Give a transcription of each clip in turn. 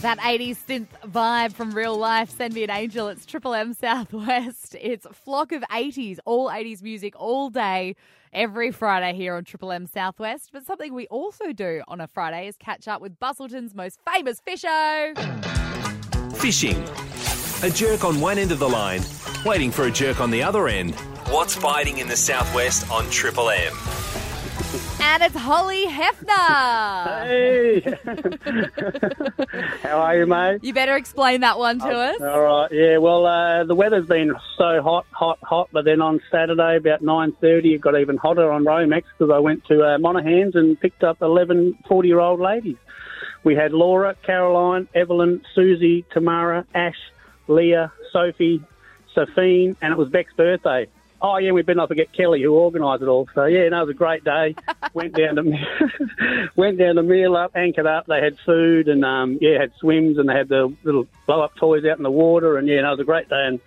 That 80s synth vibe from real life. Send me an angel. It's Triple M Southwest. It's flock of 80s, all 80s music all day, every Friday here on Triple M Southwest. But something we also do on a Friday is catch up with Busselton's most famous fisho. Fishing. A jerk on one end of the line, waiting for a jerk on the other end. What's biting in the southwest on Triple M? And it's Holly Hefner. Hey! How are you, mate? You better explain that one to us. All right. Yeah. Well, uh, the weather's been so hot, hot, hot. But then on Saturday, about nine thirty, it got even hotter on Romex because I went to uh, Monaghan's and picked up 11 40-year-old ladies. We had Laura, Caroline, Evelyn, Susie, Tamara, Ash, Leah, Sophie, Sophine, and it was Beck's birthday. Oh yeah, we better not forget Kelly who organised it all. So yeah, no, it was a great day. went down to went down to Meelup, anchored up. They had food and um, yeah, had swims and they had the little blow up toys out in the water. And yeah, no, it was a great day and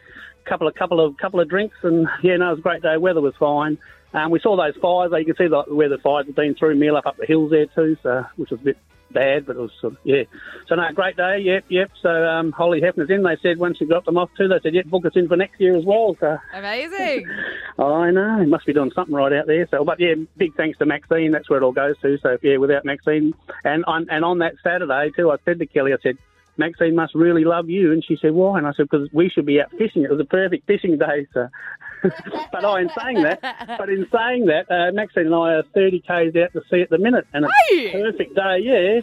a couple of couple of couple of drinks and yeah, no, it was a great day. Weather was fine. Um, we saw those fires. You can see the, where the fires had been through Meelup up the hills there too, so which was a bit bad, but it was sort of, yeah. So no, great day. Yep, yep. So um, Holly Hefner's in. They said once you got them off too, they said, yep, book us in for next year as well. So Amazing. I know. Must be doing something right out there. So, but yeah, big thanks to Maxine. That's where it all goes to. So yeah, without Maxine, and on and on that Saturday too, I said to Kelly, I said. Maxine must really love you, and she said, "Why?" And I said, "Because we should be out fishing. It was a perfect fishing day." So, but I, in saying that, but in saying that, uh, Maxine and I are thirty k's out to sea at the minute, and it's a perfect day, yeah.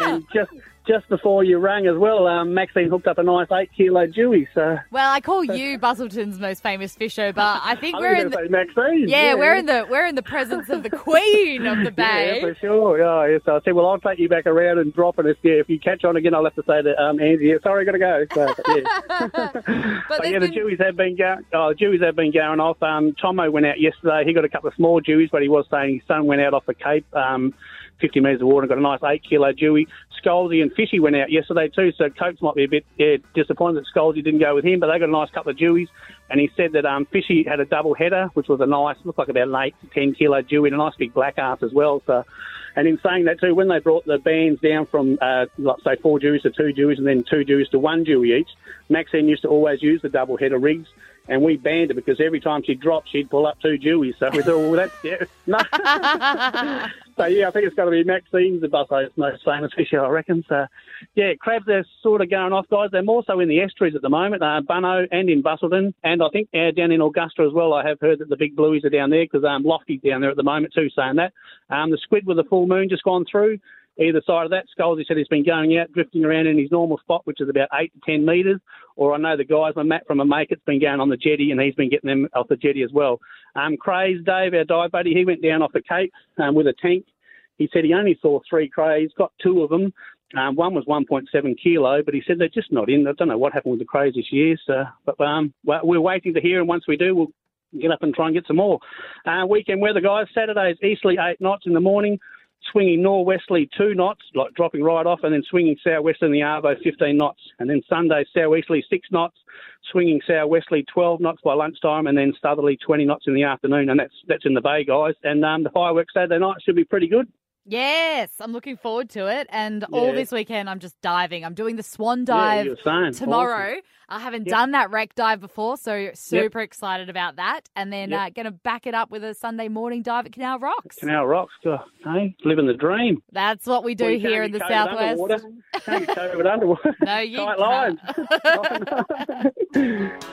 and just just before you rang as well, um, Maxine hooked up a nice eight kilo dewy. So Well, I call you Busselton's most famous fisher, but I think I we're in the, Maxine. yeah, we're in the we're in the presence of the queen of the Bay. Yeah, for sure. Yeah, yeah. So I said, well, I'll take you back around and drop it. If, yeah, if you catch on again, I'll have to say to um, Angie, yeah, sorry, got to go. So, yeah. but But yeah, the been- Jewies have been going. Oh, the Jewies have been going off. Um, Tomo went out yesterday. He got a couple of small Jewies, but he was saying his son went out off the Cape, um, 50 metres of water, and got a nice eight kilo Jewy. Scalzi and Fishy went out yesterday too. So Copes might be a bit yeah, disappointed that Scalzi didn't go with him, but they got a nice couple of Jewies. And he said that um, Fishy had a double header, which was a nice, looked like about an eight to ten kilo Jewy, and a nice big black ass as well. So. And in saying that too, when they brought the bands down from, uh, say, four Jews to two Jews and then two Jews to one Jewy each, Maxine used to always use the double header rigs, and we banned her because every time she'd drop, she'd pull up two Jewies. So we thought, well, that's, yeah, no. so yeah, I think it's got to be Maxine's the Busso's most famous fish, I reckon. So yeah, crabs are sort of going off, guys. They're more so in the estuaries at the moment, uh, Bunno and in Busselton, and I think uh, down in Augusta as well. I have heard that the big blueies are down there because um, Lofty's down there at the moment too, saying that. Um, the squid with the full moon just gone through. Either side of that, Scully said he's been going out, drifting around in his normal spot, which is about eight to ten metres. Or I know the guys, my Matt from a make, it's been going on the jetty, and he's been getting them off the jetty as well. Um, Craze Dave, our dive buddy, he went down off the Cape um, with a tank. He said he only saw three crays, got two of them. Um, one was 1.7 kilo, but he said they're just not in. I don't know what happened with the crays this year. So, but um, we're waiting to hear, and once we do, we'll get up and try and get some more. Uh, weekend weather, guys. Saturdays, easterly 8 knots in the morning, swinging northwesterly 2 knots, like dropping right off, and then swinging southwesterly in the Arvo 15 knots. And then Sunday, southeasterly 6 knots, swinging southwesterly 12 knots by lunchtime, and then southerly 20 knots in the afternoon. And that's that's in the bay, guys. And um, the fireworks Saturday night should be pretty good. Yes, I'm looking forward to it. And all this weekend, I'm just diving. I'm doing the swan dive saying. tomorrow. I haven't Yep. done that wreck dive before, so super excited about that. And then Yep. uh, going to back it up with a Sunday morning dive at Canal Rocks. Canal Rocks, oh, hey, living the dream. That's what we do Well, here in the southwest. underwater. Can't underwater. No, you can't. lines.